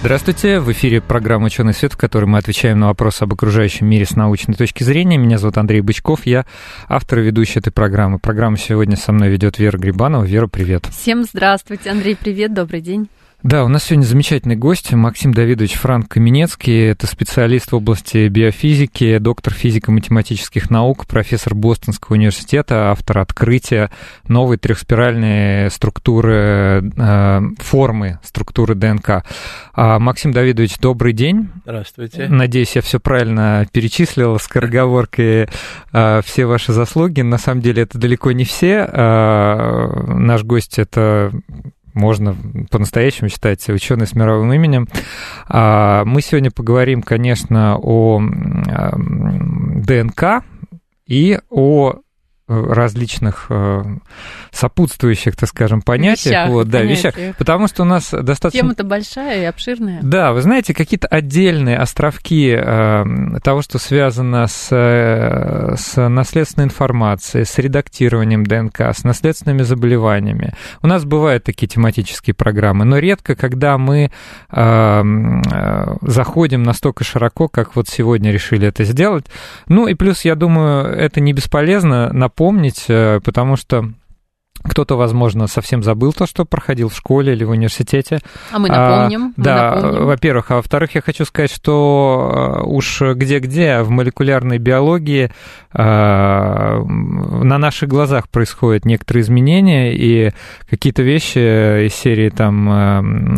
Здравствуйте, в эфире программа «Ученый свет», в которой мы отвечаем на вопросы об окружающем мире с научной точки зрения. Меня зовут Андрей Бычков, я автор и ведущий этой программы. Программу сегодня со мной ведет Вера Грибанова. Вера, привет. Всем здравствуйте, Андрей, привет, добрый день. Да, у нас сегодня замечательный гость Максим Давидович Франк Каменецкий. Это специалист в области биофизики, доктор физико-математических наук, профессор Бостонского университета, автор открытия новой трехспиральной структуры, э, формы структуры ДНК. А, Максим Давидович, добрый день. Здравствуйте. Надеюсь, я все правильно перечислил скороговоркой э, все ваши заслуги. На самом деле это далеко не все. Э, наш гость это можно по-настоящему считать ученый с мировым именем. А, мы сегодня поговорим, конечно, о ДНК и о различных э, сопутствующих, так скажем, понятиях. Вещах, вот, да, понятиях. вещах. Потому что у нас достаточно... Тема-то большая и обширная. Да, вы знаете, какие-то отдельные островки э, того, что связано с, э, с наследственной информацией, с редактированием ДНК, с наследственными заболеваниями. У нас бывают такие тематические программы, но редко, когда мы э, э, заходим настолько широко, как вот сегодня решили это сделать. Ну и плюс, я думаю, это не бесполезно напомнить, э, потому что кто-то, возможно, совсем забыл то, что проходил в школе или в университете. А мы напомним. А, да, мы напомним. во-первых. А во-вторых, я хочу сказать, что э, уж где-где, в молекулярной биологии а, на наших глазах происходят некоторые изменения, и какие-то вещи из серии там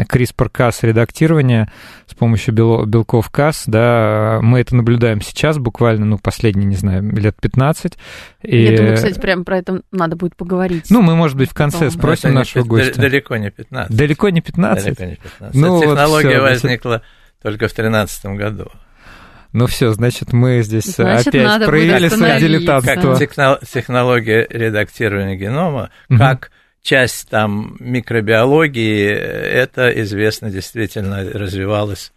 CRISPR-Cas редактирования с помощью белков Cas, да, мы это наблюдаем сейчас буквально, ну, последние, не знаю, лет 15. И... Я думаю, кстати, прямо про это надо будет поговорить. Ну, мы, может быть, в конце Потом. спросим нашего гостя. Далеко не 15. Далеко не 15? Далеко не 15. Ну, Технология вот возникла значит... только в 2013 году. Ну все, значит, мы здесь значит, опять надо проявили свое дилетантство. Как техно- технология редактирования генома, угу. как часть там микробиологии, это известно действительно развивалось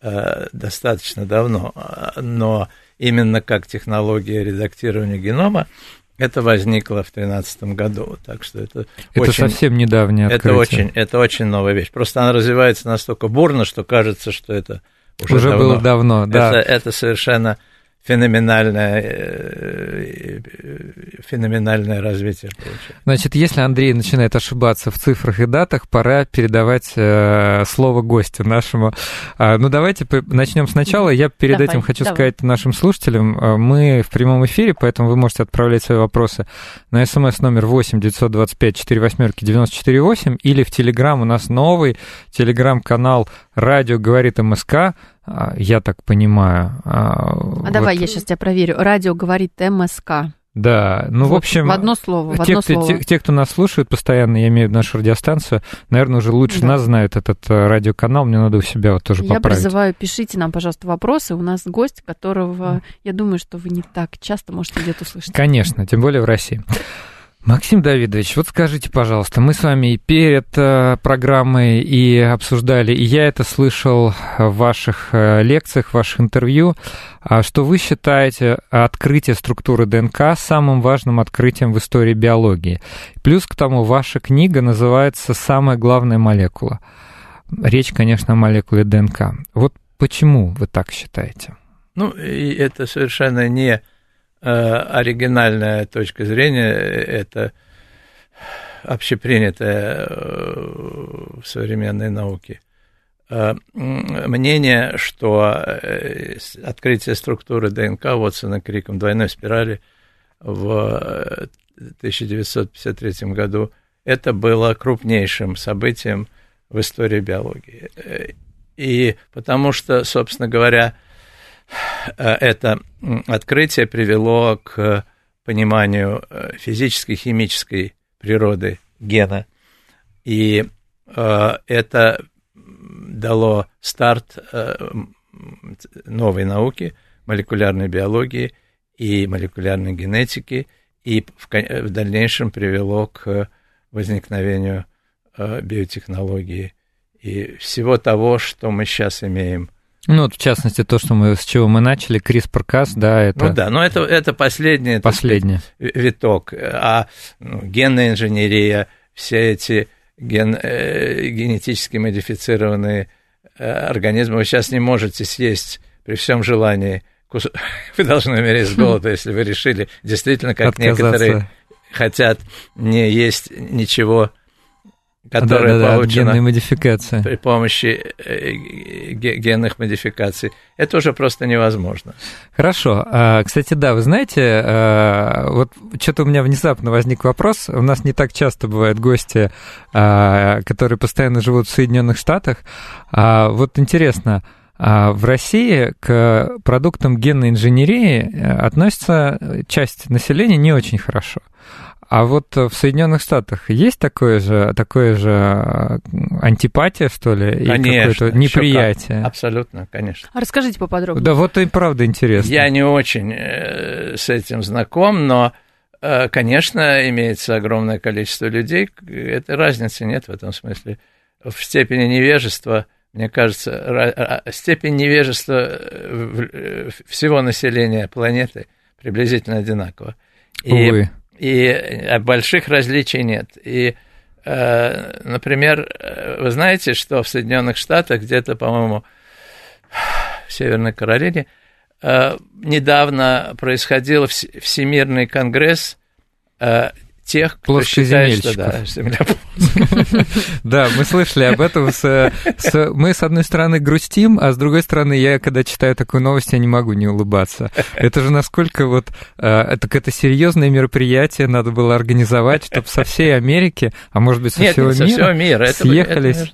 э, достаточно давно. Но именно как технология редактирования генома, это возникло в 2013 году, так что это, это очень, совсем недавнее открытие. Это очень, это очень новая вещь. Просто она развивается настолько бурно, что кажется, что это уже, уже давно. было давно. Да. Это, это совершенно феноменальное, э, феноменальное развитие получается. Значит, если Андрей начинает ошибаться в цифрах и датах, пора передавать э, слово гостю нашему. А, ну, давайте начнем сначала. Я перед давай, этим хочу давай. сказать нашим слушателям, э, мы в прямом эфире, поэтому вы можете отправлять свои вопросы на смс номер 8 925 4 восьмерки 94 8 или в Телеграм у нас новый телеграм-канал «Радио говорит МСК», я так понимаю. А вот. давай я сейчас тебя проверю. Радио говорит МСК. Да, ну, вот, в общем... В одно слово, в те, одно кто, слово. Те, те, кто нас слушает постоянно, я имею в виду нашу радиостанцию, наверное, уже лучше да. нас знают этот э, радиоканал, мне надо у себя вот тоже я поправить. Я призываю, пишите нам, пожалуйста, вопросы. У нас гость, которого, я думаю, что вы не так часто можете где-то услышать. Конечно, тем более в России. Максим Давидович, вот скажите, пожалуйста, мы с вами и перед э, программой и обсуждали, и я это слышал в ваших э, лекциях, в ваших интервью, э, что вы считаете открытие структуры ДНК самым важным открытием в истории биологии. Плюс к тому, ваша книга называется «Самая главная молекула». Речь, конечно, о молекуле ДНК. Вот почему вы так считаете? Ну, и это совершенно не оригинальная точка зрения, это общепринятая в современной науке. Мнение, что открытие структуры ДНК Вотсона Криком двойной спирали в 1953 году это было крупнейшим событием в истории биологии. И потому что, собственно говоря, это открытие привело к пониманию физической, химической природы гена. И это дало старт новой науки, молекулярной биологии и молекулярной генетики. и в, дальнейшем привело к возникновению э, биотехнологии и всего того, что мы сейчас имеем. Ну, вот в частности, то, что мы, с чего мы начали, CRISPR-Cas, да, это... Ну да, но это, это последний Последний. Сказать, виток. А ну, генная инженерия, все эти ген, э, генетически модифицированные э, организмы, вы сейчас не можете съесть при всем желании. Кус... Вы должны умереть с голода, если вы решили действительно, как Отказаться. некоторые хотят не есть ничего которая да, да, получена генной модификации. при помощи э, генных модификаций. Это уже просто невозможно. Хорошо. А, кстати, да, вы знаете, а, вот что-то у меня внезапно возник вопрос. У нас не так часто бывают гости, а, которые постоянно живут в Соединенных Штатах. Вот интересно, в России к продуктам генной инженерии э, относится часть населения не очень хорошо. А вот в Соединенных Штатах есть такое же, такое же э, антипатия, что ли? Конечно. какое-то неприятие? Абсолютно, конечно. А расскажите поподробнее. Да, вот и правда интересно. Я не очень э, с этим знаком, но, э, конечно, имеется огромное количество людей. Этой разницы нет в этом смысле. В степени невежества, мне кажется, степень невежества всего населения планеты приблизительно одинакова. И Увы и э, больших различий нет. И, э, например, э, вы знаете, что в Соединенных Штатах, где-то, по-моему, в Северной Каролине, недавно происходил Всемирный конгресс тех, кто считает, что да, Земля Да, мы слышали об этом. мы, с одной стороны, грустим, а с другой стороны, я, когда читаю такую новость, я не могу не улыбаться. Это же насколько вот... Э, так это серьезное мероприятие надо было организовать, чтобы со всей Америки, а может быть, со всего со мира, всего мира. съехались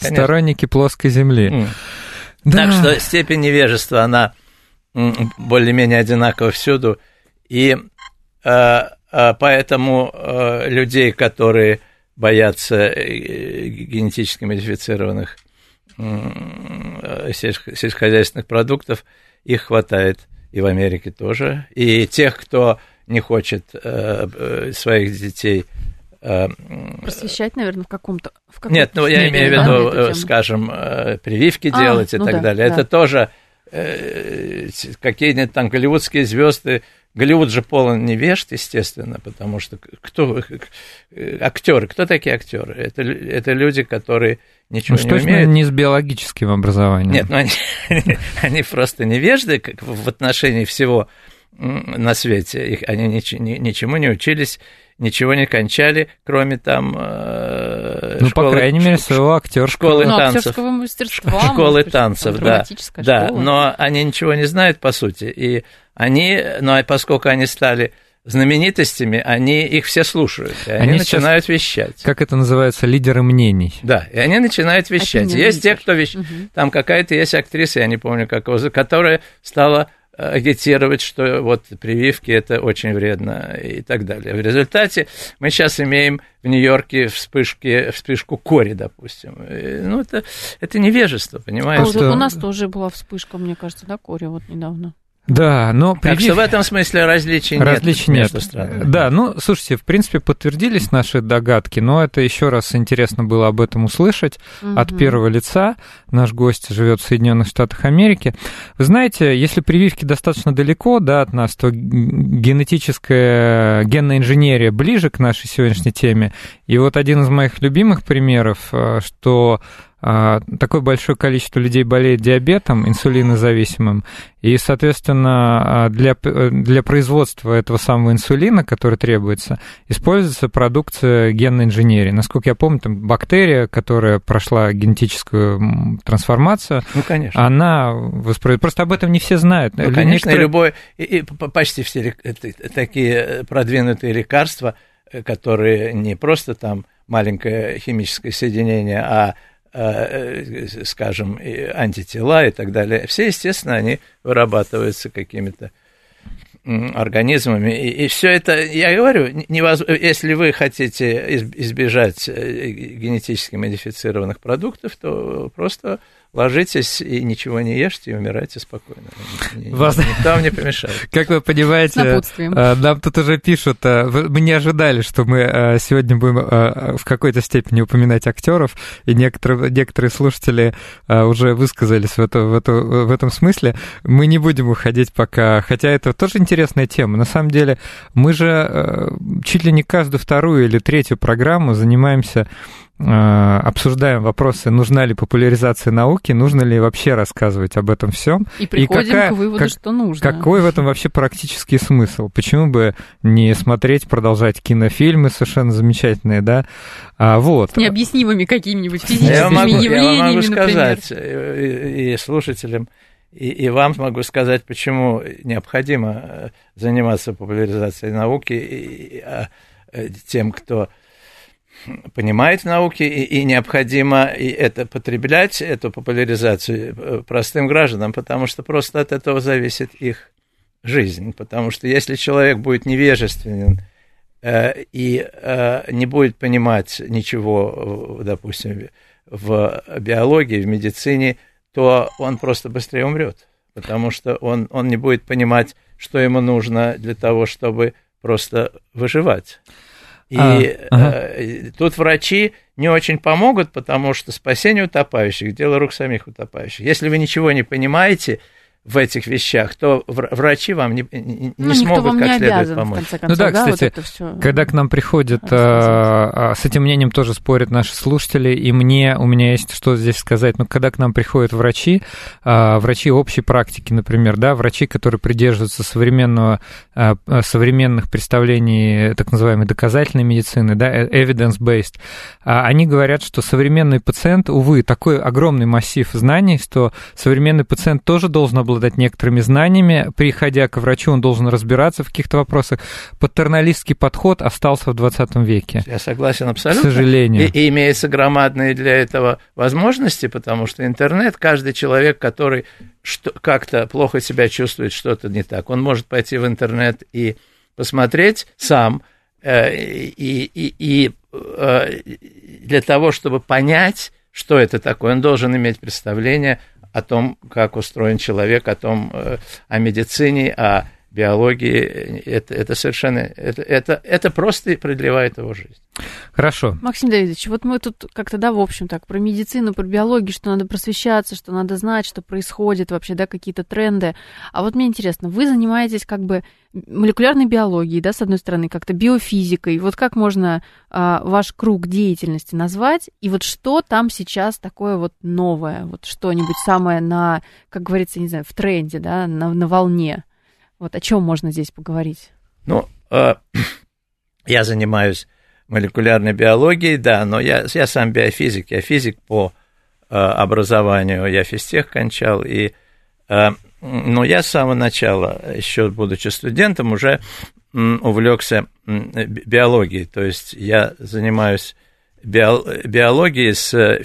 сторонники плоской Земли. Так что степень невежества, она более-менее одинакова всюду. И э, поэтому э, людей, которые боятся э, генетически модифицированных сельскохозяйственных продуктов, их хватает и в Америке тоже. И тех, кто не хочет э, своих детей Просвещать, наверное, в каком-то... В каком Нет, ну я имею в виду, скажем, прививки а, делать и ну так да, далее. Да. Это тоже какие-нибудь там голливудские звезды Голливуд же полон невежд, естественно, потому что кто актеры, кто такие актеры? Это, это люди, которые ничего ну, не точно умеют. не с биологическим образованием. Нет, ну они, они просто невежды как в отношении всего на свете. Их, они ничему не учились, ничего не кончали, кроме там э, ну, школы, по крайней мере, своего актерского школы ну, танцев, мастерства, школы танцев, да, да, но они ничего не знают по сути, и они, ну а поскольку они стали знаменитостями, они их все слушают, и они, они начинают сейчас, вещать. Как это называется, лидеры мнений. Да, и они начинают вещать. Есть те, кто вещает. Угу. Там какая-то есть актриса, я не помню какого, которая стала агитировать, что вот прививки это очень вредно и так далее. В результате мы сейчас имеем в Нью-Йорке вспышки, вспышку кори, допустим. Ну, это, это невежество, понимаете? А что... У нас тоже была вспышка, мне кажется, да, кори вот недавно. Да, но привив... Так что в этом смысле различий, различий нет. Между странами. Да, ну, слушайте, в принципе, подтвердились наши догадки, но это еще раз интересно было об этом услышать угу. от первого лица. Наш гость живет в Соединенных Штатах Америки. Вы знаете, если прививки достаточно далеко да, от нас, то генетическая генная инженерия ближе к нашей сегодняшней теме. И вот один из моих любимых примеров, э, что такое большое количество людей болеет диабетом, инсулинозависимым, и, соответственно, а, для, для производства этого самого инсулина, который требуется, используется продукция генной инженерии. Насколько я помню, там бактерия, которая прошла генетическую трансформацию, ну, конечно. она воспроизводит. Просто об этом не все знают. Ну, конечно, Некоторые... любой, и, и почти все такие продвинутые лекарства, э, которые не просто там маленькое химическое соединение, а Э, скажем, антитела и так далее, все, естественно, они вырабатываются какими-то организмами. И, и все это, я говорю, невозможно, если вы хотите избежать э, генетически модифицированных продуктов, то просто ложитесь и ничего не ешьте, и умирайте спокойно. Вас... Никто вам не помешает. Как вы понимаете, э, нам тут уже пишут, э, мы не ожидали, что мы э, сегодня будем в какой-то степени упоминать актеров, и некоторые, некоторые слушатели уже высказались в, это, в, это, в этом смысле. Мы не будем уходить пока, хотя это тоже интересная тема. На самом деле, мы же чуть ли не каждую вторую или третью программу занимаемся обсуждаем вопросы, нужна ли популяризация науки, нужно ли вообще рассказывать об этом всем. И приходим и какая, к выводу, как, что нужно. Какой в этом вообще практический смысл? Почему бы не смотреть, продолжать кинофильмы совершенно замечательные, да? А, вот. С необъяснимыми какими-нибудь физическими я могу, явлениями, Я могу сказать э, и, и слушателям, и, и вам могу сказать, почему необходимо э, заниматься популяризацией науки и, и, а, тем, кто понимает в науке, и, и необходимо и это потреблять, эту популяризацию э, простым гражданам, потому что просто от этого зависит их жизнь. Потому что если человек будет невежественен э, и э, не будет понимать ничего, допустим, в биологии, в медицине, то он просто быстрее умрет, потому что он, он не будет понимать, что ему нужно для того, чтобы просто выживать. И а, ага. э, тут врачи не очень помогут, потому что спасение утопающих – дело рук самих утопающих. Если вы ничего не понимаете, в этих вещах, то врачи вам не, не ну, смогут вам как не следует обязан, помочь. В конце концов, ну да, да кстати, вот все когда к нам приходят, а, а, с этим мнением тоже спорят наши слушатели, и мне, у меня есть что здесь сказать, но когда к нам приходят врачи, а, врачи общей практики, например, да, врачи, которые придерживаются современного, а, современных представлений так называемой доказательной медицины, да, э, evidence-based, а, они говорят, что современный пациент, увы, такой огромный массив знаний, что современный пациент тоже должен обладать обладать некоторыми знаниями. Приходя к врачу, он должен разбираться в каких-то вопросах. Патерналистский подход остался в 20 веке. Я согласен абсолютно. К сожалению. И, и имеется громадные для этого возможности, потому что интернет, каждый человек, который что, как-то плохо себя чувствует, что-то не так, он может пойти в интернет и посмотреть сам, э, и, и, и э, для того, чтобы понять, что это такое, он должен иметь представление о том, как устроен человек, о том, э, о медицине, о биологии. Это, это совершенно, это, это, это просто продлевает его жизнь. Хорошо. Максим Давидович, вот мы тут как-то, да, в общем, так, про медицину, про биологию, что надо просвещаться, что надо знать, что происходит вообще, да, какие-то тренды. А вот мне интересно, вы занимаетесь как бы молекулярной биологией, да, с одной стороны, как-то биофизикой. Вот как можно а, ваш круг деятельности назвать? И вот что там сейчас такое вот новое? Вот что-нибудь самое на, как говорится, не знаю, в тренде, да, на, на волне? Вот о чем можно здесь поговорить? Ну, э, я занимаюсь молекулярной биологией, да, но я, я сам биофизик, я физик по э, образованию, я физтех кончал, и, э, но я с самого начала, еще будучи студентом, уже увлекся биологией, то есть я занимаюсь биологией с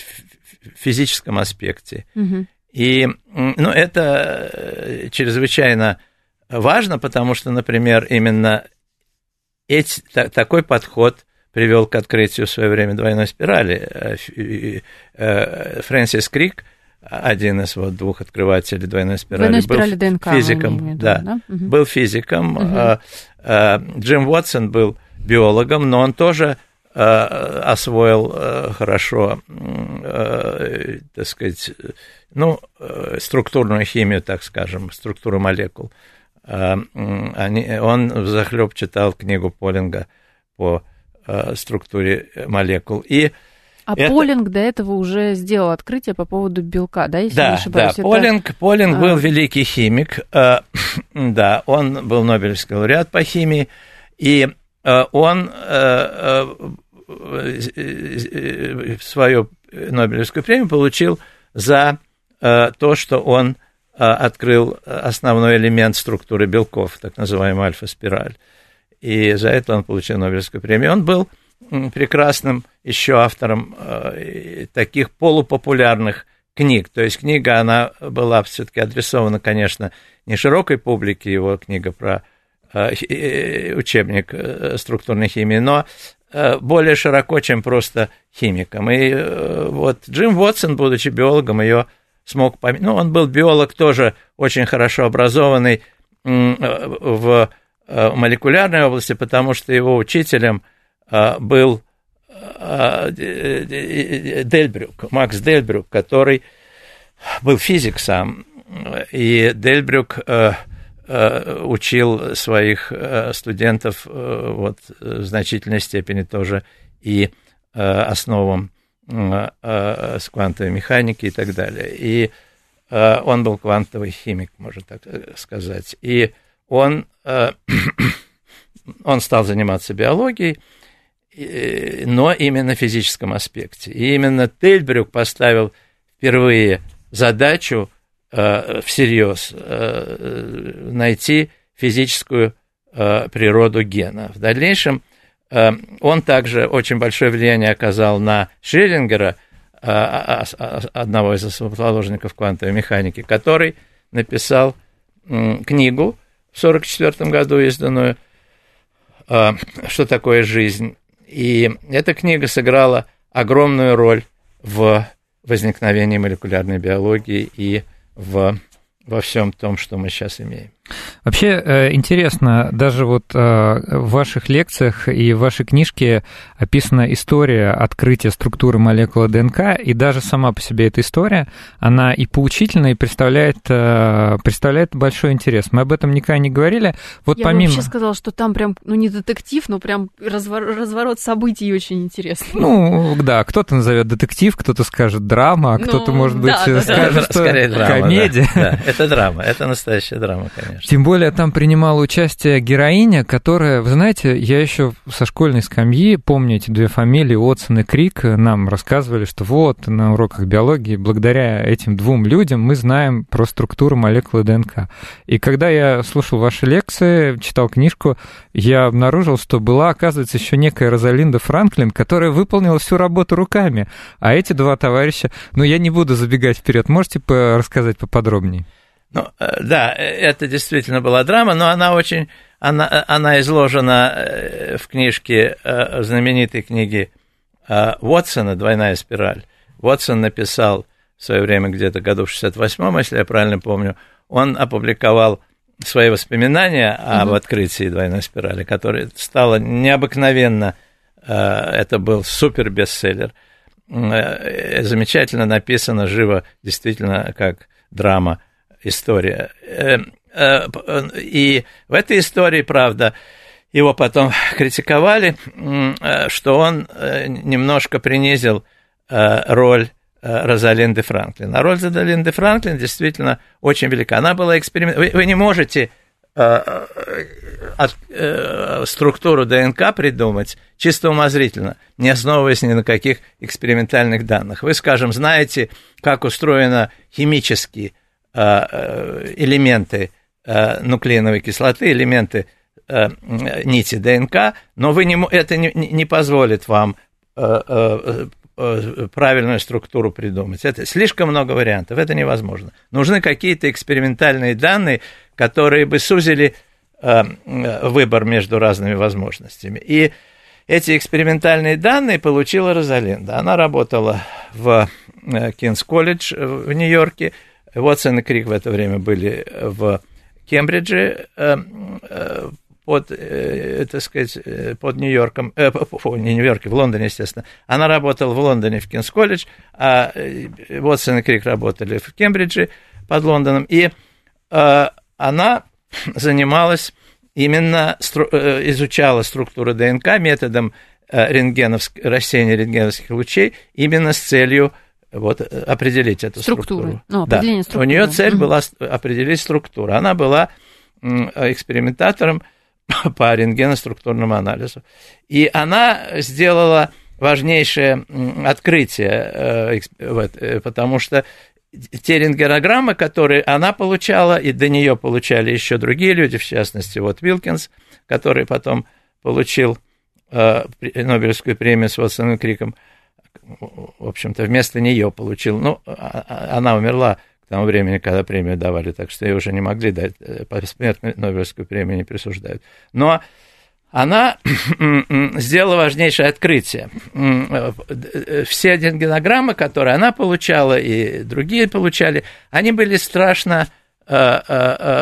физическом аспекте. Угу. И ну, это чрезвычайно важно, потому что, например, именно эти, та, такой подход привел к открытию в свое время двойной спирали. Э, э, Фрэнсис Крик, один из вот двух открывателей двойной спирали, двойной спирали был ДНК, физиком, виду, да, да? Угу. был физиком. Угу. Джим Уотсон был биологом, но он тоже освоил хорошо, так сказать, ну, структурную химию, так скажем, структуру молекул. Э, они, он захлеб читал книгу Полинга по э, структуре молекул. И а это... Полинг до этого уже сделал открытие по поводу белка, да, если да, не ошибаюсь? Да, это... Полинг, Полинг а... был великий химик, э, да, он был Нобелевский лауреат по химии, и он свою Нобелевскую премию получил за то, что он открыл основной элемент структуры белков, так называемую альфа-спираль. И за это он получил Нобелевскую премию. Он был прекрасным еще автором а, таких полупопулярных книг. То есть книга, она была все-таки адресована, конечно, не широкой публике, его книга про а, учебник э, структурной химии, но э, более широко, чем просто химикам. И э, вот Джим Уотсон, будучи биологом, ее смог поменять. Ну, он был биолог тоже очень хорошо образованный в молекулярной области, потому что его учителем был Дельбрюк, Макс Дельбрюк, который был физик сам, и Дельбрюк учил своих студентов вот, в значительной степени тоже и основам с квантовой механики и так далее. И он был квантовый химик, можно так сказать. И он, он стал заниматься биологией, но именно в физическом аспекте. И именно Тельбрюк поставил впервые задачу всерьез найти физическую природу гена. В дальнейшем он также очень большое влияние оказал на Шрёдингера, э, одного из основоположников квантовой механики, который написал книгу в 1944 году изданную э, «Что такое жизнь?». И эта книга сыграла огромную роль в возникновении молекулярной биологии и в, во всем том, что мы сейчас имеем. Вообще э, интересно, даже вот э, в ваших лекциях и в вашей книжке описана история открытия структуры молекулы ДНК, и даже сама по себе эта история, она и поучительна, и представляет, э, представляет большой интерес. Мы об этом никогда не говорили. Вот Я помимо... бы вообще сказала, что там прям, ну не детектив, но прям разворот, разворот событий очень интересный. Ну, да, кто-то назовет детектив, кто-то скажет драма, а ну, кто-то, может быть, да, скажет, да. что Скорее драма, комедия. Да, да, это драма, это настоящая драма, конечно. Тем более там принимала участие героиня, которая, вы знаете, я еще со школьной скамьи помню эти две фамилии, Отсон и Крик, нам рассказывали, что вот на уроках биологии благодаря этим двум людям мы знаем про структуру молекулы ДНК. И когда я слушал ваши лекции, читал книжку, я обнаружил, что была, оказывается, еще некая Розалинда Франклин, которая выполнила всю работу руками. А эти два товарища, ну я не буду забегать вперед, можете рассказать поподробнее? Ну, э, да, э, это действительно была драма, но она очень, она, э, она изложена в книжке, в знаменитой книге Уотсона «Двойная спираль». Уотсон написал в свое время, где-то году в 68-м, если я правильно помню, он опубликовал свои воспоминания об угу. открытии двойной спирали, которое стало необыкновенно, это был супер бестселлер, замечательно написано, живо, действительно, как драма история. Э, э, и в этой истории, правда, его потом критиковали, э, что он немножко принизил роль Розалинды Франклин. А роль Розалинды Франклин действительно очень велика. Она была эксперимент... Вы, вы не можете от, э, структуру ДНК придумать чисто умозрительно, не основываясь ни на каких экспериментальных данных. Вы, скажем, знаете, как устроена химически Э, э, элементы э, нуклеиновой кислоты, элементы нити ДНК, но вы не, это не, не позволит вам правильную структуру придумать. Это слишком много вариантов, это невозможно. Нужны какие-то экспериментальные данные, которые бы сузили выбор между разными возможностями. И эти экспериментальные данные получила Розалинда. Она работала в Кингс-колледж в Нью-Йорке, Уотсон и Крик в это время были в Кембридже э, э, под, э, так сказать, под Нью-Йорком, э, не Нью-Йорке, в Лондоне, естественно. Она работала в Лондоне в Кингс-колледж, а Уотсон и Крик работали в Кембридже под Лондоном, и э, она занималась именно, стру, изучала структуру ДНК методом рентгеновск, рассеяния рентгеновских лучей именно с целью вот, э, определить эту структуру. структуру. Ну, да. структуры. У нее цель была определить структуру. Она была экспериментатором по рентгеноструктурному анализу. И она сделала важнейшее открытие, э, э, потому что те рентгенограммы, которые она получала, и до нее получали еще другие люди, в частности, вот Вилкинс, который потом получил Нобелевскую премию с Уотсоном Криком, в общем-то, вместо нее получил. Ну, а, а, она умерла к тому времени, когда премию давали, так что ее уже не могли дать, э, посмертную Нобелевскую премию не присуждают. Но она сделала важнейшее открытие. Все рентгенограммы, которые она получала и другие получали, они были страшно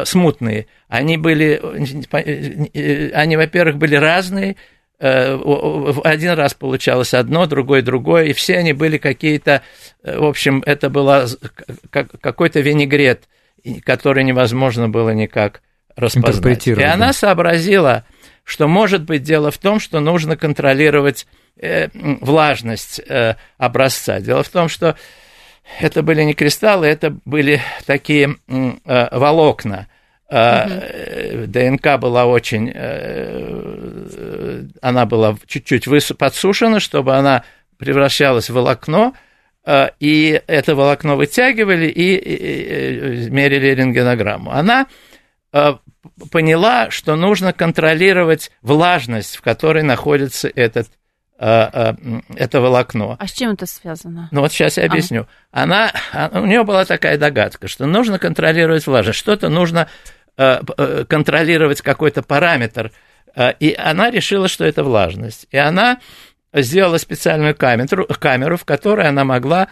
смутные. Они были, они, во-первых, были разные, один раз получалось одно, другой другое, и все они были какие-то, в общем, это было какой-то винегрет, который невозможно было никак распознать. И она сообразила, что может быть дело в том, что нужно контролировать э, влажность э, образца. Дело в том, что это были не кристаллы, это были такие э, волокна. Угу. ДНК была очень, она была чуть-чуть подсушена, чтобы она превращалась в волокно, и это волокно вытягивали и мерили рентгенограмму. Она поняла, что нужно контролировать влажность, в которой находится этот это волокно. А с чем это связано? Ну вот сейчас я объясню. А. Она, у нее была такая догадка, что нужно контролировать влажность, что-то нужно Э, э, контролировать какой-то параметр. Э, и она решила, что это влажность. И она сделала специальную камеру, камеру в которой она могла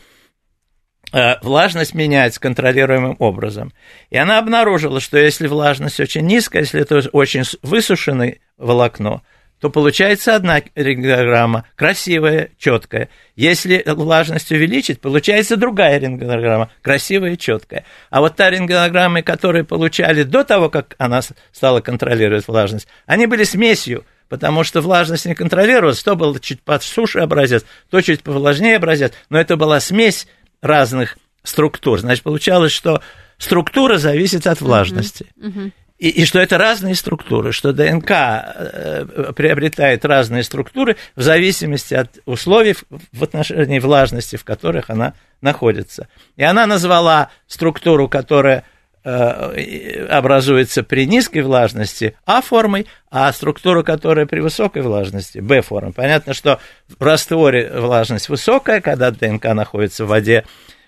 влажность менять контролируемым образом. И она обнаружила, что если влажность очень низкая, если это очень высушенное волокно, то получается одна рентгенограмма, красивая, четкая. Если влажность увеличить, получается другая рентгенограмма, красивая четкая. А вот та рентгенограмма, которые получали до того, как она стала контролировать влажность, они были смесью, потому что влажность не контролировалась, то был чуть подсуший образец, то чуть повлажнее образец, но это была смесь разных структур. Значит, получалось, что структура зависит от влажности. Uh-huh, uh-huh. И, и что это разные структуры, что ДНК э, приобретает разные структуры в зависимости от условий в отношении влажности, в которых она находится. И она назвала структуру, которая э, образуется при низкой влажности А-формой, а структуру, которая при высокой влажности Б-формой. Понятно, что в растворе влажность высокая, когда ДНК находится в воде,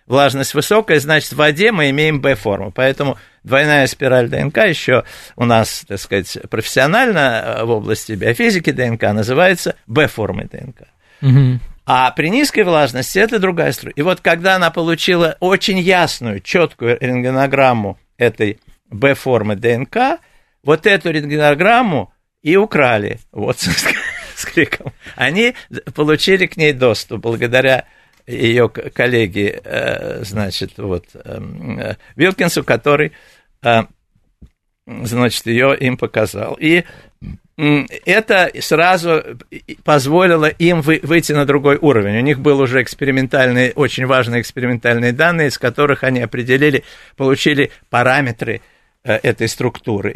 влажность высокая, значит, в воде мы имеем Б-форму. Поэтому двойная спираль ДНК еще у нас, так сказать, профессионально э, в области биофизики ДНК называется Б-формой ДНК. Угу. А при низкой влажности это другая структура. И вот когда она получила очень ясную, четкую рентгенограмму этой Б-формы ДНК, вот эту рентгенограмму и украли. Вот с криком. Они получили к ней доступ благодаря ее коллеги, э, значит, вот, эм, э, Вилкинсу, который, э, значит, ее им показал. И это сразу позволило им выйти на другой уровень. У них был уже экспериментальные, очень важные экспериментальные данные, из которых они определили, получили параметры этой структуры.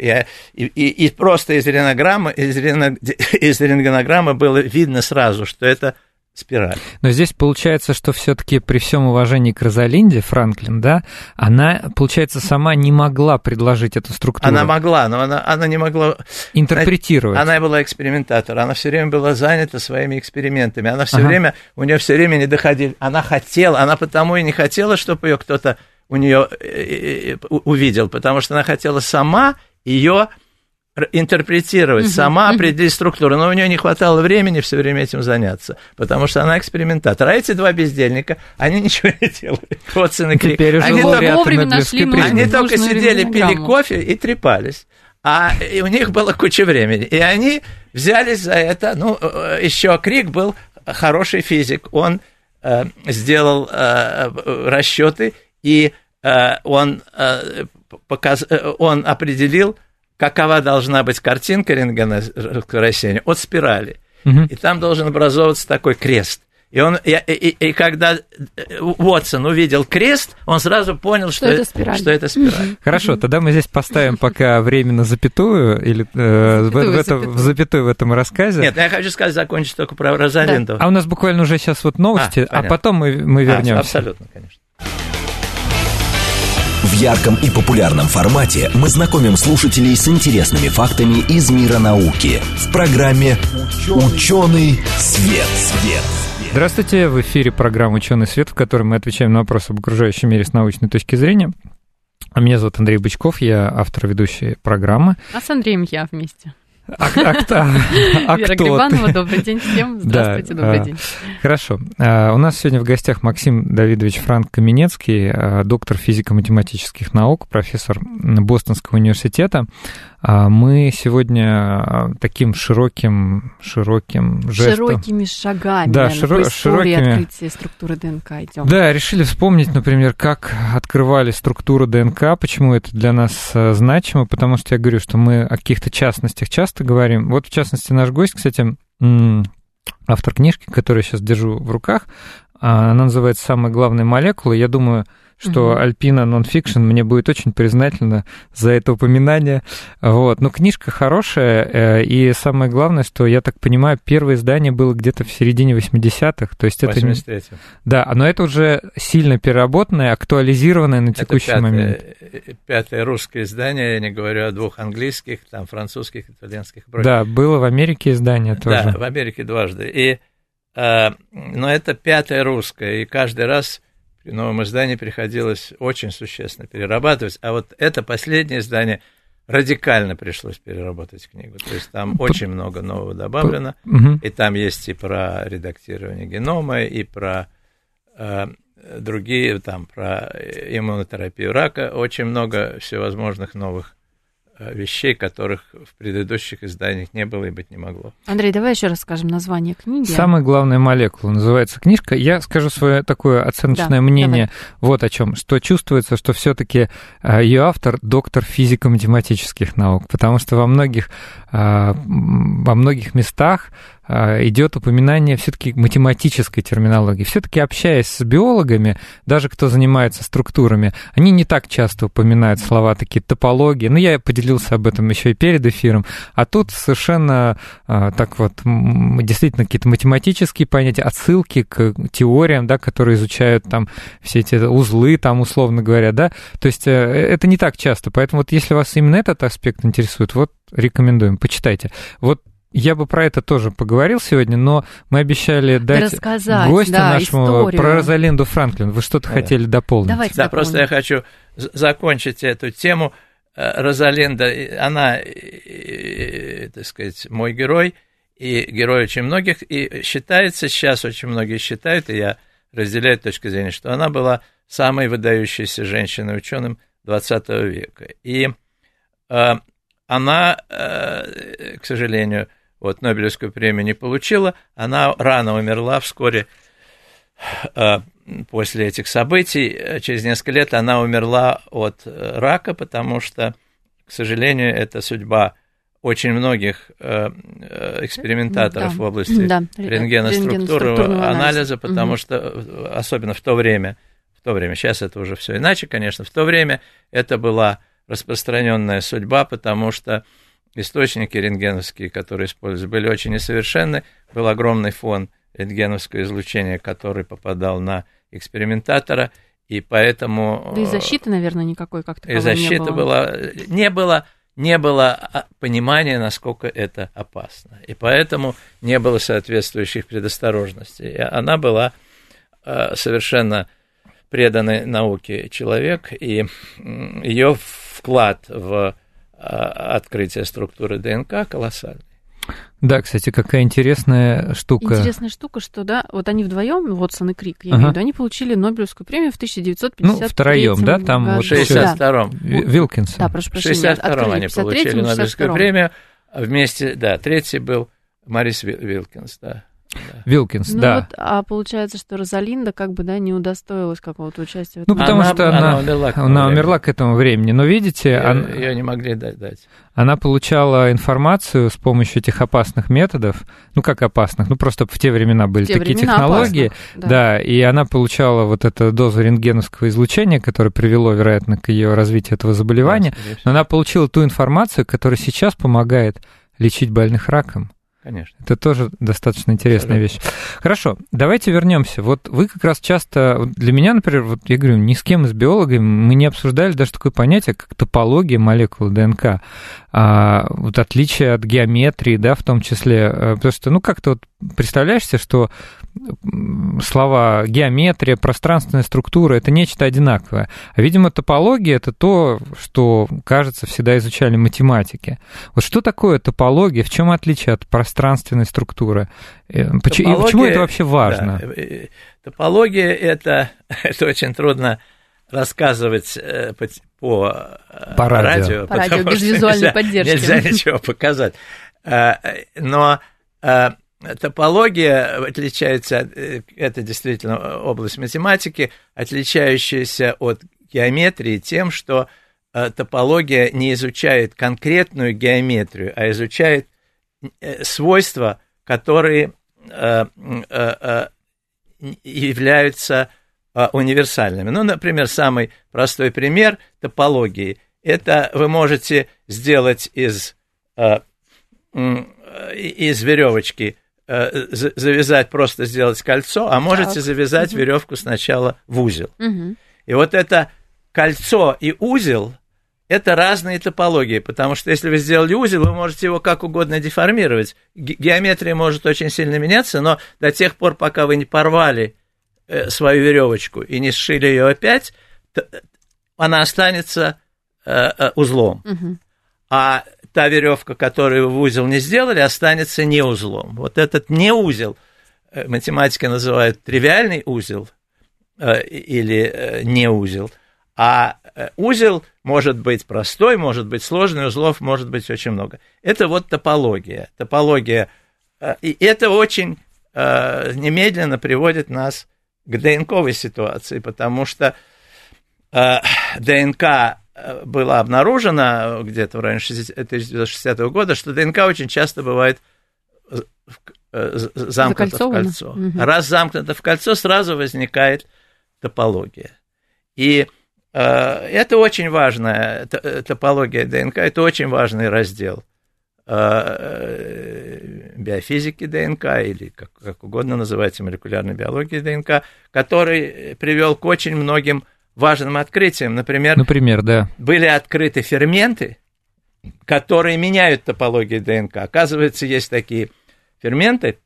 И, и, и просто из рентгенограммы, из рентгенограммы было видно сразу, что это спираль. Но здесь получается, что все-таки при всем уважении к Розалинде, Франклин, да, она, получается, сама не могла предложить эту структуру. Она могла, но она, она не могла... Интерпретировать. Она была экспериментатор, она все время была занята своими экспериментами, она все ага. время, у нее все время не доходили, она хотела, она потому и не хотела, чтобы ее кто-то у нее э, э, э, увидел, потому что она хотела сама ее интерпретировать, угу, сама определить структуру, но у нее не хватало времени все время этим заняться, потому что она экспериментатор. А эти два бездельника, они ничего не делали. Вот сын и крик. Они только, нашли они только сидели, пили кофе и трепались. А и у них было куча времени. И они взялись за это. Ну, э, еще Крик был хороший физик. Он э, сделал э, расчеты, и э, он, э, показ, э, он определил, какова должна быть картинка рентгеноскоросения от спирали. Угу. И там должен образовываться такой крест. И, он, и, и, и когда Уотсон увидел крест, он сразу понял, что, что, это, спираль. что это спираль. Хорошо, тогда мы здесь поставим пока временно запятую, или э, запятую, в, в, этом, в запятую в этом рассказе. Нет, я хочу сказать, закончить только про Розалинду. Да. А у нас буквально уже сейчас вот новости, а, а потом мы, мы вернемся. А, абсолютно, конечно. В ярком и популярном формате мы знакомим слушателей с интересными фактами из мира науки в программе «Ученый свет». свет. Здравствуйте, в эфире программа «Ученый свет», в которой мы отвечаем на вопросы об окружающем мире с научной точки зрения. Меня зовут Андрей Бычков, я автор ведущей программы. А с Андреем я вместе. А, а, а, Вера кто Грибанова, добрый день всем. Здравствуйте, Да, добрый а, день. Хорошо. А, У нас сегодня в гостях Максим Давидович Франк Каменецкий, а, доктор физико-математических наук, профессор Бостонского университета. А, Мы сегодня а, таким широким, широким жестом... Широкими шагами, Да, наверное, широ- по широкими. открытия структуры ДНК идем. Да, решили вспомнить, например, как открывали структуру ДНК, почему это для нас э, значимо, потому что я говорю, что мы о каких-то частностях часто говорим. Вот, в частности, наш гость, кстати, автор книжки, которую я сейчас держу в руках, а, она называется «Самые главные молекулы». Я думаю, что Мгм. Альпина Нонфикшн мне будет очень признательна за это упоминание. Вот. Но книжка хорошая, э, и самое главное, что, я так понимаю, первое издание было где-то в середине 80-х, то есть это... не- 83-м. да, но это уже сильно переработанное, актуализированное на текущий это пятое, момент. э, пятое русское издание, я не говорю о двух английских, там французских, итальянских прочих. Да, было в Америке издание тоже. Да, в Америке дважды. И, но это пятое русское, и каждый раз при новом издании приходилось очень существенно перерабатывать. А вот это последнее издание радикально пришлось переработать книгу. То есть там очень много нового добавлено. И там есть и про редактирование генома, и про э, другие, там, про иммунотерапию рака. Очень много всевозможных новых вещей, которых в предыдущих изданиях не было и быть не могло. Андрей, давай еще раз скажем название книги. Самая главная молекула называется книжка. Я скажу свое такое оценочное Да, мнение вот о чем, что чувствуется, что все-таки ее автор доктор физико-математических наук, потому что во многих во многих местах а, идет упоминание все-таки математической терминологии. Все-таки общаясь с биологами, даже кто занимается структурами, они не так часто упоминают слова такие топологии. Ну, я поделился об этом еще и перед эфиром. А тут совершенно а, так вот действительно какие-то математические понятия, отсылки к теориям, да, которые изучают там все эти узлы, там условно говоря, да. То есть э, это не так часто. Поэтому вот если вас именно этот аспект интересует, вот рекомендуем, почитайте. Вот я бы про это тоже поговорил сегодня, но мы обещали дать рассказать, гостю да, нашему историю. про Розалинду Франклин. Вы что-то Да. хотели дополнить? Давайте Да, дополним. просто я хочу закончить эту тему. Э, Розалинда, она, так сказать, мой герой, и герой очень многих, и считается, сейчас очень многие считают, и я разделяю точку зрения, что она была самой выдающейся женщиной-ученым 20 века. И э, она, э, к сожалению, вот Нобелевскую премию не получила, она рано умерла вскоре э, после этих событий, через несколько лет она умерла от э, рака, потому что, к сожалению, это судьба очень многих экспериментаторов Да. в области Да, рентгеноструктурного анализа, потому Мгм. что, особенно в то время, в то время, сейчас это уже все иначе, конечно, в то время это была распространенная судьба, потому что источники рентгеновские, которые использовались, были очень несовершенны, был огромный фон рентгеновского излучения, который попадал на экспериментатора, и поэтому... Да и защиты, наверное, никакой как И защита не было. была... Не было не было а, понимания, насколько это опасно. И поэтому не было соответствующих предосторожностей. И она была э, совершенно преданный науке человек, и ее вклад в э, открытие структуры ДНК колоссальный. Да, кстати, какая интересная штука. Интересная штука, что да, вот они вдвоем, Вотсон и Крик, я Ага. имею в виду, они получили Нобелевскую премию в 1953 Ну, втроем, да, там году. вот В еще- Да. 62-м. Ви- Вилкинсон. Да, прошу В прощения. 62-м открыли они в 53-м, получили в Нобелевскую 62-м. премию. а Вместе, да, третий был Марис Вил- Вилкинс, да. Вилкинс, Ну да. вот, а получается, что Розалинда как бы, да, не удостоилась какого-то участия в Ну, потому Она- что она она, умерла к она умерла к этому времени. Но видите, она, Ее не могли дать. дать. она получала информацию с помощью этих опасных методов. Ну, как опасных? Ну, просто в те времена были те такие времена технологии. опасных, Да. и она получала вот эту дозу рентгеновского излучения, которое привело, вероятно, к ее развитию этого заболевания. Да. Но она получила ту информацию, которая сейчас помогает лечить больных раком. Конечно. Это тоже достаточно интересная вещь. Хорошо, давайте вернемся. Вот вы как раз часто, для меня, например, вот я говорю, ни с кем из биологами мы не обсуждали даже такое понятие, как топология молекул ДНК. А, вот отличие от геометрии, да, в том числе. Э, потому что, ну, как-то вот представляешь себе, что слова геометрия, пространственная структура это нечто одинаковое. А, видимо, топология это то, что, кажется, всегда изучали математики. Вот что такое топология? В чем отличие от пространственной структуры? Топология, э, И почему это вообще важно? Да, э, топология это, это очень трудно рассказывать по, по, по радио, по радио без визуальной нельзя, поддержки. Нельзя ничего показать. Но топология отличается, э, это действительно область математики, отличающаяся от геометрии тем, что э, топология не изучает конкретную геометрию, а изучает э, свойства, которые являются универсальными. Ну, например, самый простой пример топологии – это вы можете сделать из, из веревочки завязать, просто сделать кольцо, а можете так. завязать угу. веревку сначала в узел. Угу. И вот это кольцо и узел это разные топологии, потому что если вы сделали узел, вы можете его как угодно деформировать. Геометрия может очень сильно меняться, но до тех пор, пока вы не порвали э, свою веревочку и не сшили ее опять, она останется э, узлом. Угу. А та веревка, которую в узел не сделали, останется не узлом. Вот этот не узел э, математика называет тривиальный узел э, или э, не узел, а узел может быть простой, может быть сложный, узлов может быть очень много. Это вот топология. Топология, и это очень немедленно приводит нас к ДНКовой ситуации, потому что ДНК было обнаружено где-то в районе 1960 года, что ДНК очень часто бывает э, замкнуто в кольцо. Угу. Раз замкнуто в кольцо, сразу возникает топология. И э, это очень важная топология ДНК, это очень важный раздел э, биофизики ДНК или как, как угодно называется молекулярной биологии ДНК, который привел к очень многим важным открытием. Например, Например да. были открыты ферменты, которые меняют топологию ДНК. Оказывается, есть такие ферменты,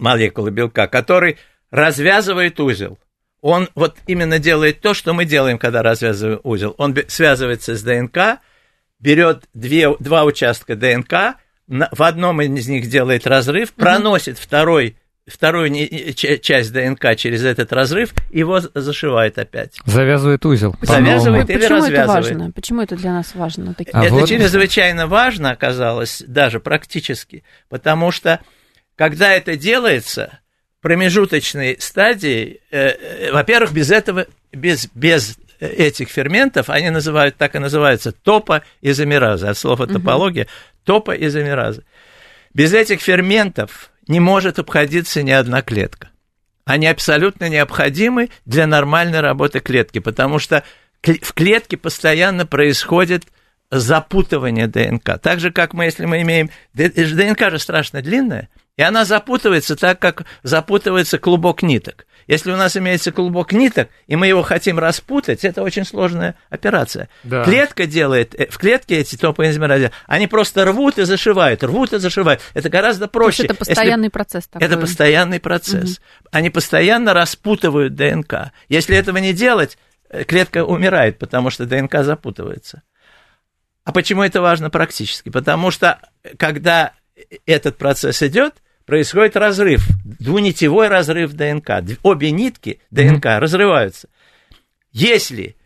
молекулы белка, которые развязывают узел. Он вот именно делает то, что мы делаем, когда развязываем узел. Он связывается с ДНК, берет две, два участка ДНК, в одном из них делает разрыв, проносит второй вторую часть ДНК через этот разрыв, его зашивает опять. Завязывает узел. Завязывает или Почему развязывает. это важно? Почему это для нас важно? Такие... А это вот... чрезвычайно важно оказалось, даже практически, потому что когда это делается, промежуточной стадии, э, э, во-первых, без этого, без, без этих ферментов, они называют, так и называются, топоизомеразы, от слова топология, топоизомеразы. Без этих ферментов не может обходиться ни одна клетка. Они абсолютно необходимы для нормальной работы клетки, потому что в клетке постоянно происходит запутывание ДНК. Так же, как мы, если мы имеем... ДНК же страшно длинная, и она запутывается так, как запутывается клубок ниток. Если у нас имеется клубок ниток, и мы его хотим распутать, это очень сложная операция. Да. Клетка делает, э, в клетке эти топоэнзимы они просто рвут и зашивают, рвут и зашивают. Это гораздо проще. То есть это постоянный Если... процесс такой. Это постоянный процесс. Угу. Они постоянно распутывают ДНК. Если этого не делать, э, клетка умирает, потому что ДНК запутывается. А почему это важно практически? Потому что когда этот процесс идет, происходит разрыв, двунитевой разрыв ДНК. Обе нитки ДНК mm-hmm. разрываются. Если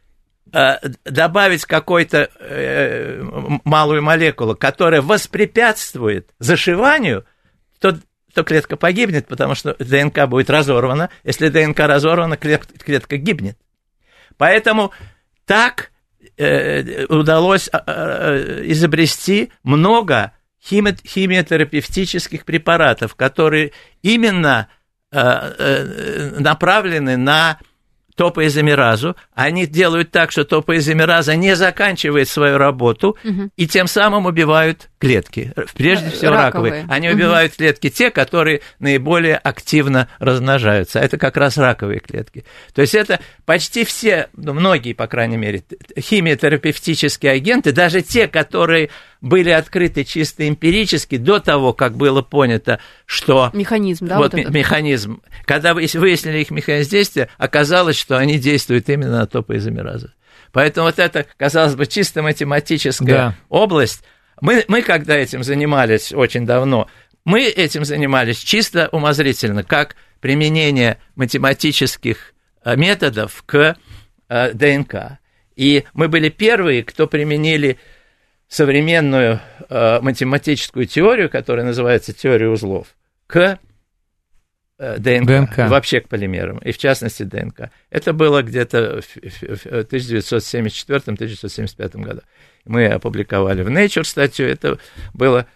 э, добавить какую-то э, малую молекулу, которая воспрепятствует зашиванию, то, то клетка погибнет, потому что ДНК будет разорвана. Если ДНК разорвана, клетка, клетка гибнет. Поэтому так э, удалось э, э изобрести много химиотерапевтических препаратов, которые именно э, э, направлены на топоизомеразу. Они делают так, что топоизомераза не заканчивает свою работу угу. и тем самым убивают клетки, прежде всего раковые. раковые. Они убивают клетки те, которые наиболее активно размножаются. Это как раз раковые клетки. То есть это почти все, ну, многие, по крайней мере, химиотерапевтические агенты, даже те, которые были открыты чисто эмпирически до того, как было понято, что... Механизм, да? Вот, вот механизм. Когда выяснили их механизм действия, оказалось, что они действуют именно на топоизомеразы. Поэтому вот это, казалось бы, чисто математическая да. область, мы, мы когда этим занимались очень давно, мы этим занимались чисто умозрительно, как применение математических э, методов к э, ДНК. И мы были первые, кто применили современную э, математическую теорию, которая называется теория узлов, к ДНК, ДНК, вообще к полимерам, и в частности ДНК. Это было где-то в 1974-1975 году. Мы опубликовали в Nature статью, это было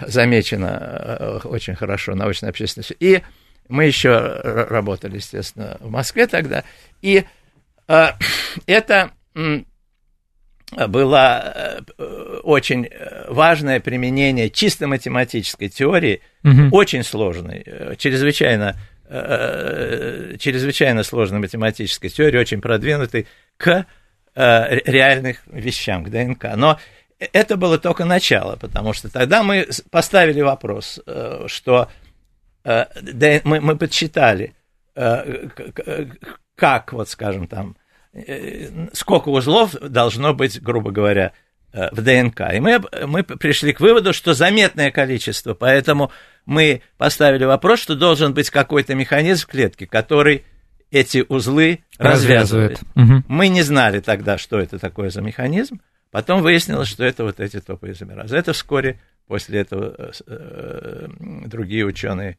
замечено э, очень хорошо научной общественностью. И мы еще работали, естественно, в Москве тогда. И э, это было э, очень важное применение чисто математической теории, угу. очень сложной, чрезвычайно, чрезвычайно сложной математической теории, очень продвинутой, к Э, реальных вещам, к ДНК. Но это было только начало, потому что тогда мы поставили вопрос, э, что э, мы, мы подсчитали, как, вот скажем там, сколько узлов должно быть, грубо говоря, в ДНК. И мы, мы пришли к выводу, что заметное количество, поэтому мы поставили вопрос, что должен быть какой-то механизм в клетке, который эти узлы развязывает. развязывает. Угу. Мы не знали тогда, что это такое за механизм. Потом выяснилось, что это вот эти топоизомеразы. Это вскоре после этого э, э, другие ученые.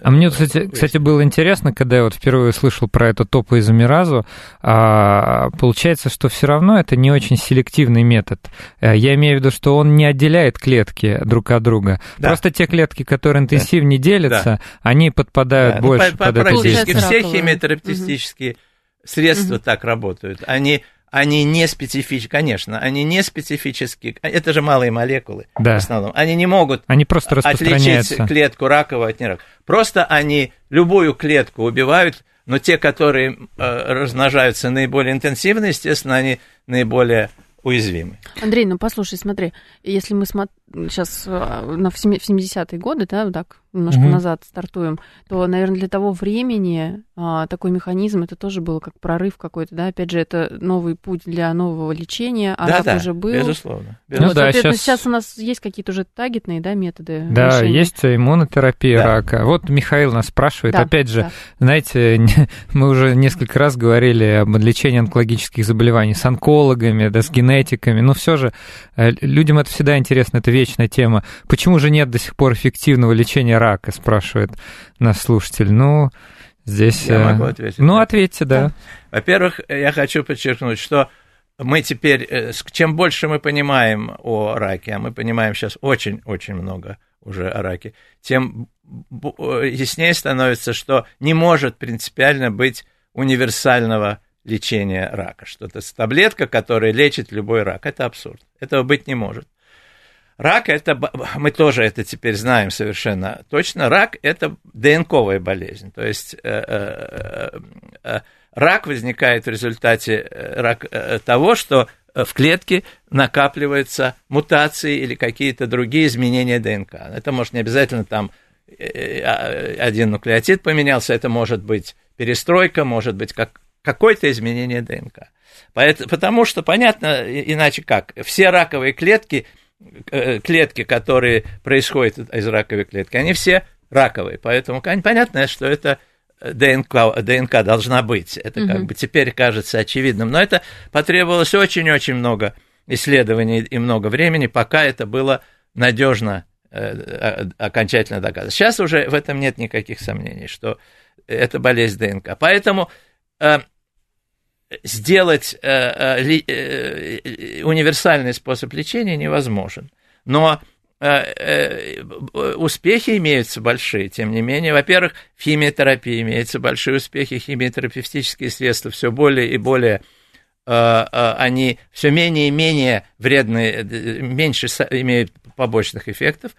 А мне, кстати, кстати, было интересно, когда я вот впервые слышал про эту топоизомеразу, а, получается, что все равно это не очень селективный метод. Э, я имею в виду, что он не отделяет клетки друг от друга. Да. Просто те клетки, которые интенсивнее да. делятся, да. они подпадают да. Ну, больше ну, по, под по, это Практически все химиотерапевтические угу. средства угу. так работают. Они они не специфические, конечно, они не специфические, это же малые молекулы да. в основном, они не могут они просто отличить клетку раковую от нераковой. Просто они любую клетку убивают, но те, которые э, размножаются наиболее интенсивно, естественно, они наиболее уязвимы. Андрей, ну послушай, смотри, если мы смо... сейчас э, на 70-е годы, да, так, немножко угу. назад стартуем, то, наверное, для того времени такой механизм, это тоже был как прорыв какой-то, да, опять же, это новый путь для нового лечения, а да, да, уже был. безусловно. безусловно. Ну, да, сейчас... сейчас у нас есть какие-то уже таргетные, да, методы Да, решения. есть иммунотерапия да. рака. Вот Михаил нас спрашивает, да, опять же, да. знаете, мы уже несколько раз говорили об лечении онкологических заболеваний с онкологами, да, с генетиками, но все же э, людям это всегда интересно, это вечная тема. Почему же нет до сих пор эффективного лечения рака, спрашивает наш слушатель. Ну, здесь... Я могу э, ответить. Ну, ответьте, да. Во-первых, я хочу подчеркнуть, что мы теперь, э, чем больше мы понимаем о раке, а мы понимаем сейчас очень-очень много уже о раке, тем э, яснее становится, что не может принципиально быть универсального лечения рака. Что-то таблетка, которая лечит любой рак. Это абсурд. Этого быть не может. Рак это, мы тоже это теперь знаем совершенно точно, рак это ДНКовая болезнь, то есть э, э, э, рак возникает в результате рак, того, что в клетке накапливаются мутации или какие-то другие изменения ДНК. Это может не обязательно там а, один нуклеотид поменялся, это может быть перестройка, может быть как, какое-то изменение ДНК. Потому что, понятно, иначе как, все раковые клетки – клетки, которые происходят из раковой клетки, они все раковые. Поэтому понятно, что это ДНК, ДНК должна быть. Это угу. как бы теперь кажется очевидным. Но это потребовалось очень-очень много исследований и много времени, пока это было надежно э, окончательно доказано. Сейчас уже в этом нет никаких сомнений, что это болезнь ДНК. Поэтому э, сделать э, э, э, универсальный способ лечения невозможен. Но успехи имеются большие, тем не менее. Во-первых, в химиотерапии имеются большие успехи, химиотерапевтические средства все более и более они все менее и менее вредные, меньше имеют побочных эффектов.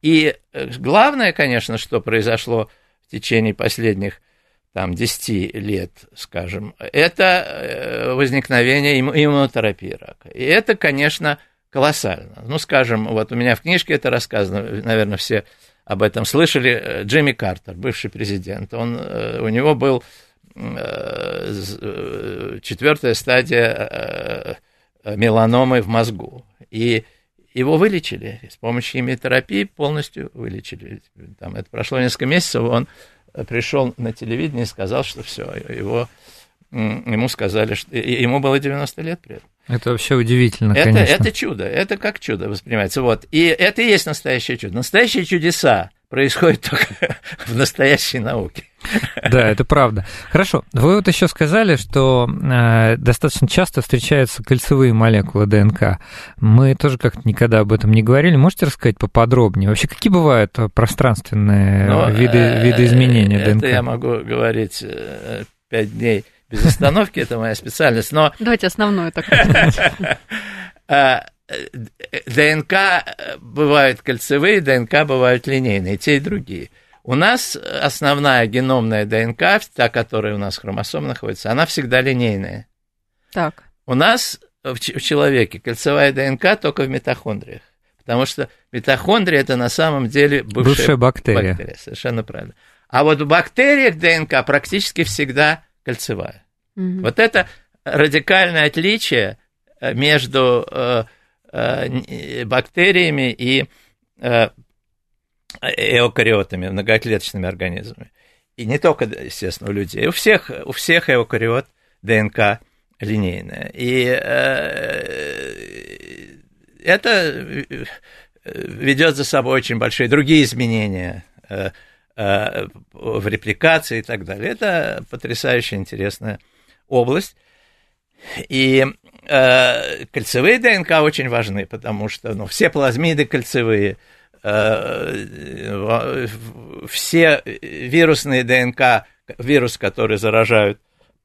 И главное, конечно, что произошло в течение последних там, 10 лет, скажем, это возникновение иммунотерапии рака. И это, конечно, колоссально. Ну, скажем, вот у меня в книжке это рассказано, наверное, все об этом слышали. Э, Джимми Картер, бывший президент, он, э, у него был э, четвертая стадия меланомы в мозгу. И его вылечили с помощью химиотерапии, полностью вылечили. Там, это прошло несколько месяцев, он пришел на телевидение и сказал, что все, его, ему сказали, что ему было 90 лет при этом. Это вообще удивительно, это, конечно. Это чудо, это как чудо воспринимается. Вот. И это и есть настоящее чудо. Настоящие чудеса происходят только в настоящей науке. Да, это правда. Хорошо. Вы вот еще сказали, что э, достаточно часто встречаются кольцевые молекулы ДНК. Мы тоже как-то никогда об этом не говорили. Можете рассказать поподробнее? Вообще, какие бывают пространственные Но, виды, э, виды изменения это ДНК? Это я могу говорить э, пять дней без остановки, это моя специальность, но... Давайте основное так а, ДНК бывают кольцевые, ДНК бывают линейные, те и другие. У нас основная геномная ДНК, та, которая у нас в хромосом находится, она всегда линейная. Так. У нас в человеке кольцевая ДНК только в митохондриях. Потому что митохондрия это на самом деле бывшая, бывшая бактерия. бактерия. Совершенно правильно. А вот в бактериях ДНК практически всегда кольцевая. Угу. Вот это радикальное отличие э, между э, э, бактериями и эукариотами, многоклеточными организмами. И не только, естественно, у людей. У всех, у всех эукариот ДНК линейная. И это ведет за собой очень большие другие изменения в репликации и так далее. Это потрясающе интересная область. И э, кольцевые ДНК очень важны, потому что ну, все плазмиды кольцевые, э, все вирусные ДНК, вирус, которые заражают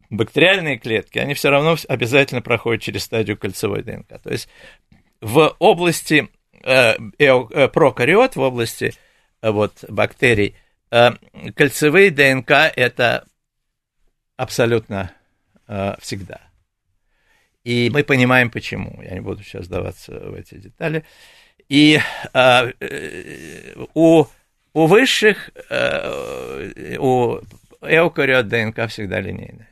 бактериальные клетки, они все равно обязательно проходят через стадию кольцевой ДНК. То есть в области э, э, прокариот, в области э, вот, бактерий, э, кольцевые ДНК это абсолютно Э, всегда. И мы понимаем, почему. Я не буду сейчас сдаваться в эти детали. И э, у, у высших, э, у эукариот ДНК всегда линейная.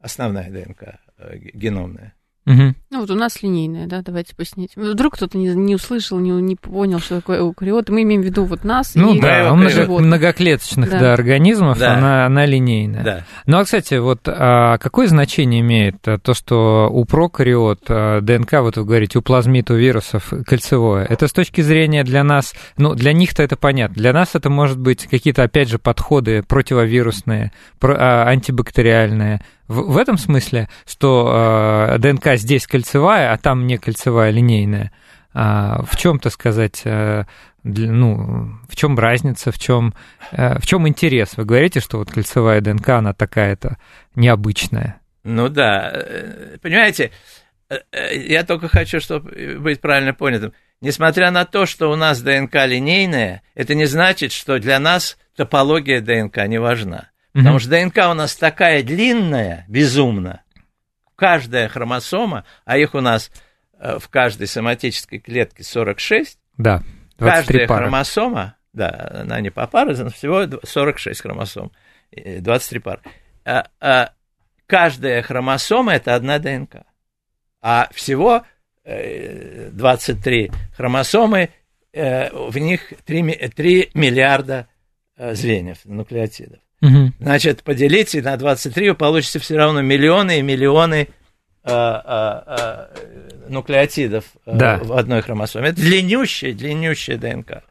Основная ДНК, э, геномная. Угу. Ну, вот у нас линейная, да, давайте пояснить. Вдруг кто-то не, не услышал, не, не понял, что такое эукариот. Мы имеем в виду вот нас ну, и да, у много, многоклеточных да. Да, организмов да. Она, она линейная. Да. Ну, а, кстати, вот а, какое значение имеет то, что у прокариот а, ДНК, вот вы говорите, у плазмид, у вирусов кольцевое? Это с точки зрения для нас, ну, для них-то это понятно. Для нас это может быть какие-то, опять же, подходы противовирусные, про, а, антибактериальные, в, в этом смысле, что э, ДНК здесь кольцевая, а там не кольцевая, линейная. А в чем, то сказать, э, ну, в чем разница, в чем, э, в чем интерес? Вы говорите, что вот кольцевая ДНК, она такая-то необычная. Ну да, э, понимаете, я только хочу, чтобы быть правильно понятым. Несмотря на то, что у нас ДНК линейная, это не значит, что для нас топология ДНК не важна. Потому что ДНК у нас такая длинная, безумно. Каждая хромосома, а их у нас э, в каждой соматической клетке 46. Да, Каждая пары. хромосома, да, она не по паре, всего 46 хромосом, 23 пары. А, а каждая хромосома – это одна ДНК. А всего 23 э, хромосомы, э, в них 3, 3 миллиарда звеньев, нуклеотидов. Угу. Значит, поделите на 23, вы получите все равно миллионы и миллионы э, э, э, нуклеотидов э, да. в одной хромосоме. Это длиннющая, длиннющая ДНК.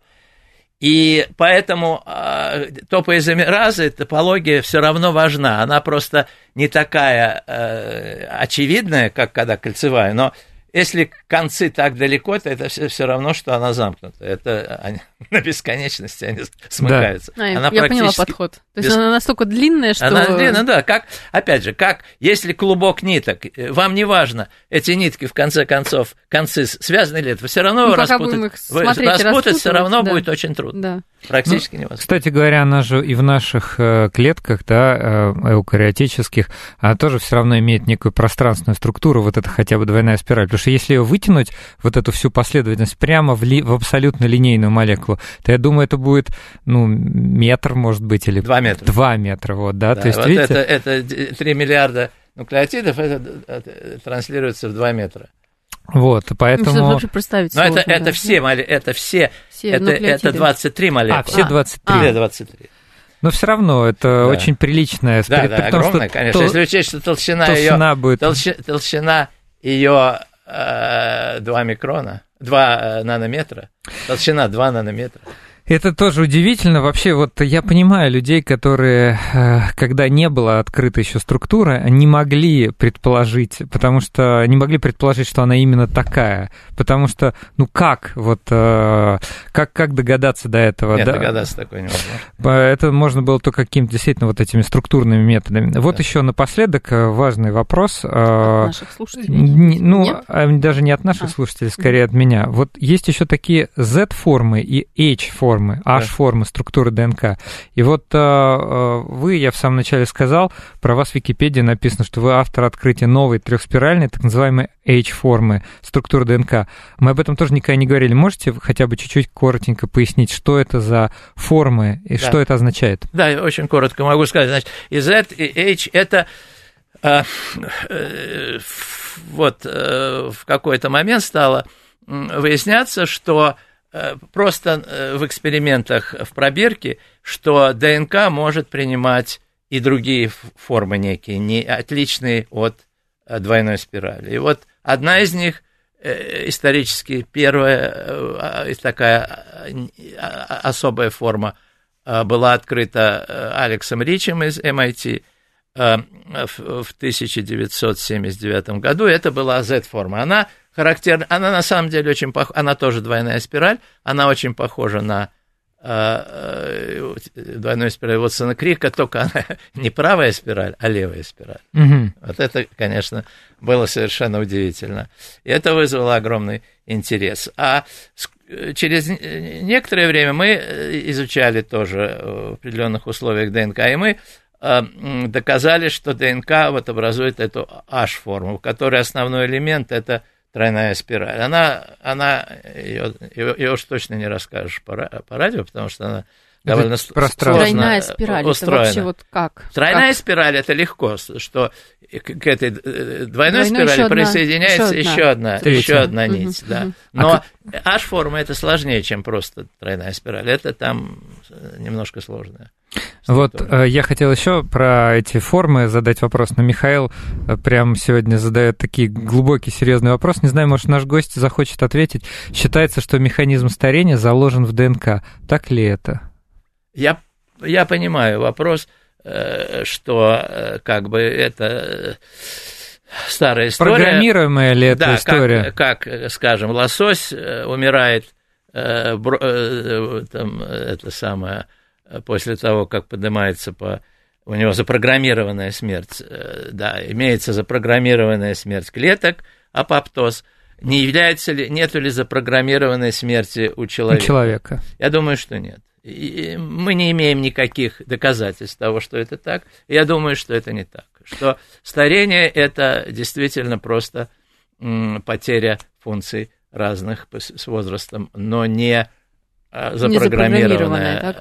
И поэтому э, топоизомеразы, топология все равно важна. Она просто не такая э, очевидная, как когда кольцевая, но если концы так далеко, то это все, все равно, что она замкнута. Это они, на бесконечности они смыкаются. Да. Она я поняла подход. То есть без... она настолько длинная, что... Она длинная, да. Как, опять же, как если клубок ниток, э, вам не важно, эти нитки в конце концов, концы связаны ли это, все равно ну, распутать, распутать все равно да. будет очень трудно. Да. Практически ну, невозможно. Кстати говоря, она же и в наших э, клетках, да, э, эукариотических, она тоже все равно имеет некую пространственную структуру, вот это хотя бы двойная спираль. Потому что если ее вытянуть, вот эту всю последовательность прямо в, ли, в абсолютно линейную молекулу, то я думаю, это будет, ну, метр, может быть, или... Два метра. Два метра, вот, да. да то есть, вот видите... это, это 3 миллиарда нуклеотидов, это транслируется в 2 метра. Вот, поэтому... Ну, вообще представить Но это, это, все, это все, все это, это 23 молекулы. А, все 23. А. Все 23. Но все равно это да. очень приличная... Да, при, да, при том, огромная, что конечно. Тол... Если учесть, что толщина, толщина ее... Будет... Толщ... Толщина ее э, 2 микрона, 2 э, нанометра, толщина 2 нанометра. Это тоже удивительно. Вообще, вот я понимаю людей, которые, э, когда не была открыта еще структура, не могли предположить, потому что не могли предположить, что она именно такая. Потому что, ну как, вот, э, как, как догадаться до этого? Нет, да? догадаться такое невозможно. Это можно было только какими-то действительно вот этими структурными методами. Да. Вот еще напоследок э, важный вопрос. От наших слушателей? Ну, Нет? А, даже не от наших а. слушателей, скорее от меня. Вот есть еще такие Z-формы и H-формы формы, H-формы структуры ДНК. И вот э, э, вы, я в самом начале сказал, про вас в Википедии написано, что вы автор открытия новой трехспиральной, так называемой H-формы структуры ДНК. Мы об этом тоже никогда не говорили. Можете хотя бы чуть-чуть коротенько пояснить, что это за формы и да. что это означает? Да, очень коротко могу сказать. Значит, и Z, и H – это э, э, вот э, в какой-то момент стало выясняться, что просто э, в экспериментах в пробирке, что ДНК может принимать и другие формы некие, не отличные от э, двойной спирали. И вот одна из них исторически первая такая особая форма была открыта Алексом Ричем из MIT в 1979 году. Это была Z-форма. Она характерна. Она на самом деле очень похожа, она тоже двойная спираль, она очень похожа на э, э, двойную спираль Вотсона Крика, только она не правая спираль, а левая спираль. Угу. Вот это, конечно, было совершенно удивительно. И это вызвало огромный интерес. А через некоторое время мы изучали тоже в определенных условиях ДНК, и мы э, доказали, что ДНК вот образует эту H-форму, в которой основной элемент это тройная спираль. Она, она ее, ее, ее уж точно не расскажешь по, по радио, потому что она довольно сложно Тройная спираль, устроена. это вообще вот как? Тройная как? спираль, это легко, что к этой э, двойной, двойной спирали еще присоединяется еще одна, еще одна, одна нить, угу, да. Угу. Но а H-форма это сложнее, чем просто тройная спираль, это там немножко сложная. Вот э, я хотел еще про эти формы задать вопрос, но Михаил э, прямо сегодня задает такие глубокий, серьезный вопрос. Не знаю, может, наш гость захочет ответить. Считается, что механизм старения заложен в ДНК. Так ли это? Я, я понимаю вопрос, э, что как бы это старая история. Программируемая ли эта да, история? Как, как, скажем, лосось умирает, там, это самое Э, после того, как поднимается по... У него запрограммированная смерть, э, да, имеется запрограммированная смерть клеток, апоптоз. Не является ли, нету ли запрограммированной смерти у человека? У человека. Я думаю, что нет. Мы не имеем никаких доказательств того, что это так. Я думаю, что это не так. Что старение – это действительно просто потеря функций разных с возрастом, но не а, запрограммированная,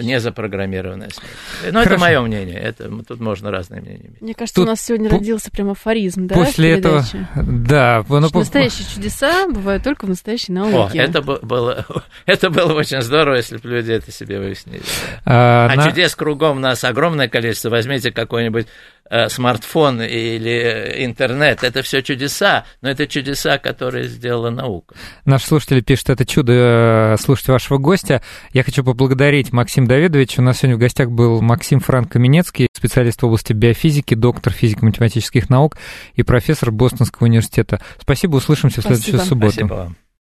не запрограммированная смерть. Но Хорошо. это мое мнение, это, тут можно разные мнения иметь. Мне кажется, тут у нас сегодня по... родился прям афоризм, да? После этого, да. Ну, настоящие чудеса бывают только в настоящей науке. О, это было, это было очень здорово, если бы люди это себе выяснили. А, а на... чудес кругом у нас огромное количество. Возьмите какой-нибудь э, смартфон или интернет, это все чудеса, но это чудеса, которые сделала наука. Наш слушатель пишет, это чудо слушать вашего гостя. Я хочу поблагодарить Максима Давидовича. У нас сегодня в гостях был Максим Франко-Минецкий, специалист в области биофизики, доктор физико-математических наук и профессор Бостонского университета. Спасибо, услышимся в следующую субботу. Спасибо вам.